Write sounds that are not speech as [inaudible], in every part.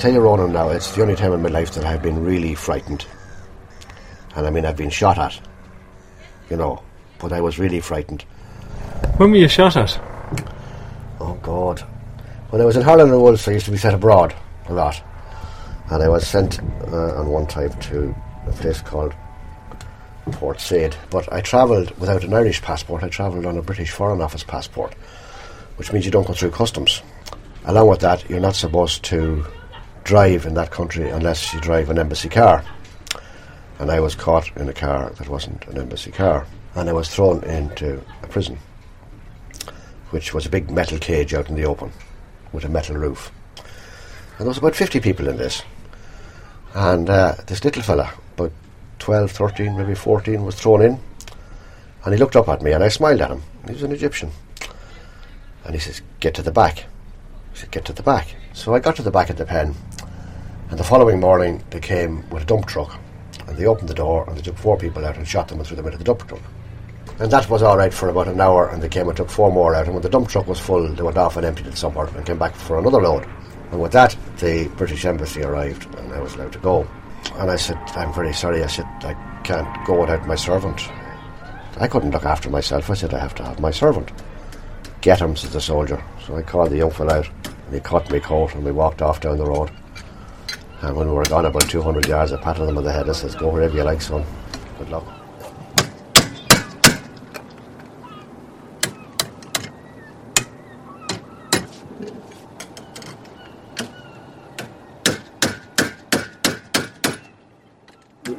I tell you, Ronan, now it's the only time in my life that I've been really frightened, and I mean I've been shot at, you know, but I was really frightened. When were you shot at? Oh God! When I was in Harland and Wolff, I used to be sent abroad a lot, and I was sent uh, on one time to a place called Port Said. But I travelled without an Irish passport. I travelled on a British Foreign Office passport, which means you don't go through customs. Along with that, you're not supposed to drive in that country unless you drive an embassy car. And I was caught in a car that wasn't an embassy car, and I was thrown into a prison, which was a big metal cage out in the open with a metal roof. And there was about 50 people in this. And uh, this little fella, about 12, 13, maybe 14, was thrown in. And he looked up at me and I smiled at him. He was an Egyptian. And he says, Get to the back. He said, Get to the back. So I got to the back of the pen. And the following morning, they came with a dump truck. And they opened the door and they took four people out and shot them and threw them into the dump truck. And that was all right for about an hour. And they came and took four more out. And when the dump truck was full, they went off and emptied it somewhere and came back for another load. And with that, the British Embassy arrived and I was allowed to go. And I said, I'm very sorry. I said, I can't go without my servant. I couldn't look after myself. I said, I have to have my servant. Get him, said the soldier. So I called the young fellow out and he cut me coat and we walked off down the road. And when we were gone about 200 yards, I patted him on the head and says, Go wherever you like, son. Good luck.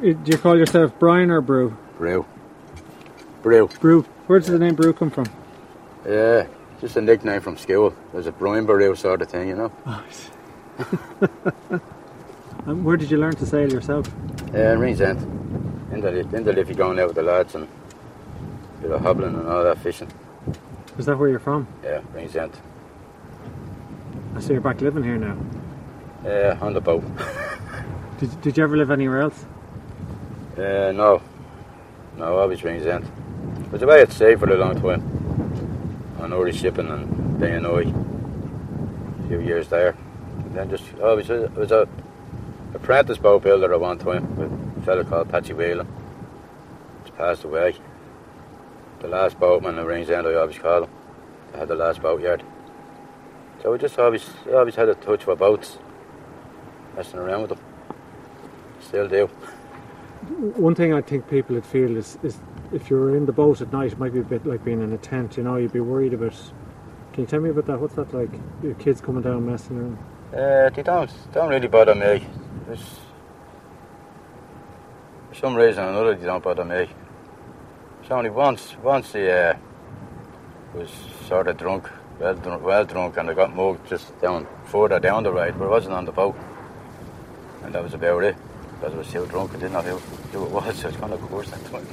Uh, do you call yourself Brian or Brew? Brew. Brew. Brew. Where does the name Brew come from? Yeah, just a nickname from school. There's a Brian Brew sort of thing, you know. Oh, [laughs] and where did you learn to sail yourself? Uh, yeah, in Ringsend. In the, in the Liffey going out with the lads and bit of hobbling and all that fishing. Is that where you're from? Yeah, Ringsend. I see you're back living here now. Yeah, on the boat. [laughs] Did, did you ever live anywhere else? Uh, no. No, always Ringsend. Was away at sea for a long time. On Irish shipping and day and night. A few years there. And then just oh, always I was a apprentice boat builder at one time with a fellow called Patsy Whelan. He's passed away. The last boatman in Ringsend I always call him. I had the last boatyard. So we just always always had a touch for boats. Messing around with them. Still do. One thing I think people would feel is, is if you were in the boat at night, it might be a bit like being in a tent, you know, you'd be worried about. Can you tell me about that? What's that like? Your kids coming down messing around? Uh, they don't don't really bother me. For some reason or another, they don't bother me. It's only once, once he uh, was sort of drunk, well drunk, well drunk, and I got mugged just down further down the ride, but I wasn't on the boat, and that was about it. Because I was so drunk, I didn't know who, who it was, so [laughs] I was kind of course that time.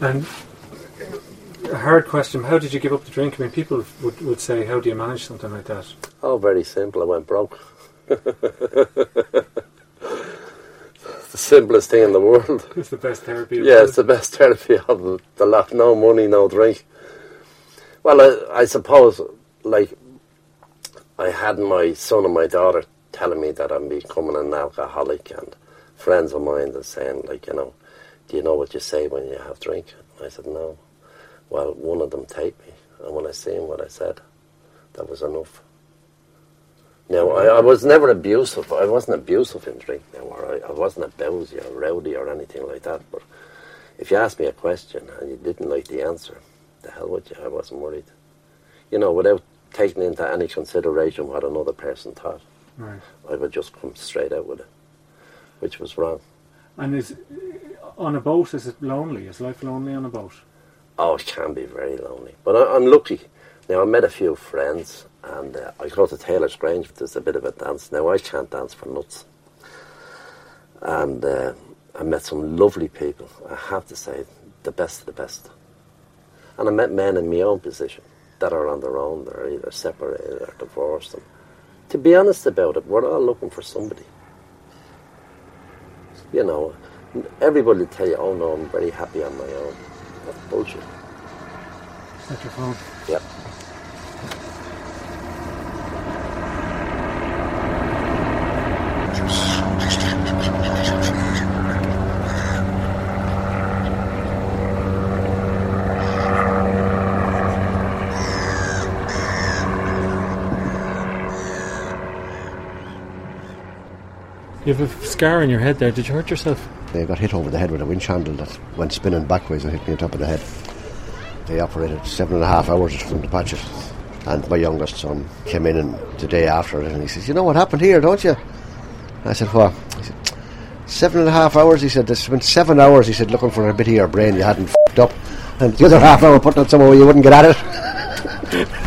And a hard question: How did you give up the drink? I mean, people would, would say, "How do you manage something like that?" Oh, very simple. I went broke. [laughs] the simplest thing in the world. It's the best therapy. Yeah, it's the best therapy of the lot. No money, no drink. Well, I, I suppose, like, I had my son and my daughter telling me that I'm becoming an alcoholic, and friends of mine are saying, like, you know, do you know what you say when you have drink? I said, no. Well, one of them taped me, and when I seen what I said, that was enough. Now, I, I, was never abusive. I wasn't abusive in drink now, or I, I wasn't a bowsy or rowdy or anything like that. But if you asked me a question and you didn't like the answer, the hell with you, I wasn't worried. You know, without taking into any consideration what another person thought, right. I would just come straight out with it, which was wrong. And is on a boat? Is it lonely? Is life lonely on a boat? Oh, it can be very lonely. But I, I'm lucky. Now I met a few friends and uh, I go to Taylor's Grange, but there's a bit of a dance. Now, I can't dance for nuts. And uh, I met some lovely people, I have to say, the best of the best. And I met men in my own position that are on their own, they're either separated or divorced. And to be honest about it, we're all looking for somebody. You know, everybody will tell you, oh no, I'm very happy on my own. That's bullshit. Is that your phone? Yep. You have a scar on your head there. Did you hurt yourself? They got hit over the head with a winch handle that went spinning backwards and hit me on top of the head. They operated seven and a half hours from the patches. And my youngest son came in and the day after it and he says, You know what happened here, don't you? I said, What? He said, Seven and a half hours. He said, This spent seven hours, he said, looking for a bit of your brain you hadn't f***ed up. And the other half hour putting it somewhere where you wouldn't get at it. [laughs]